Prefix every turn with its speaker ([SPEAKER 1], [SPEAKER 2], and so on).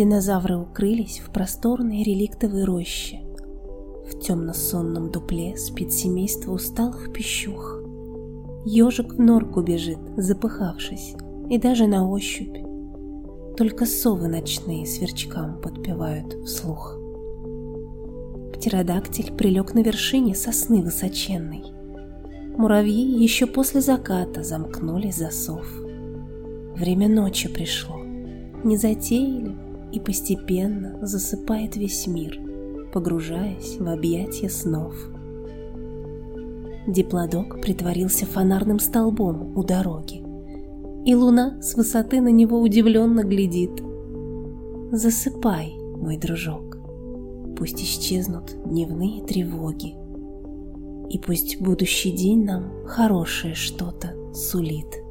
[SPEAKER 1] Динозавры укрылись в просторной реликтовой роще. В темно-сонном дупле спит семейство усталых пищух. Ежик в норку бежит, запыхавшись, и даже на ощупь. Только совы ночные сверчкам подпевают вслух. Птеродактиль прилег на вершине сосны высоченной. Муравьи еще после заката замкнули засов. Время ночи пришло, не затеяли, и постепенно засыпает весь мир, погружаясь в объятия снов. Диплодок притворился фонарным столбом у дороги, и луна с высоты на него удивленно глядит. Засыпай, мой дружок, пусть исчезнут дневные тревоги, и пусть будущий день нам хорошее что-то сулит.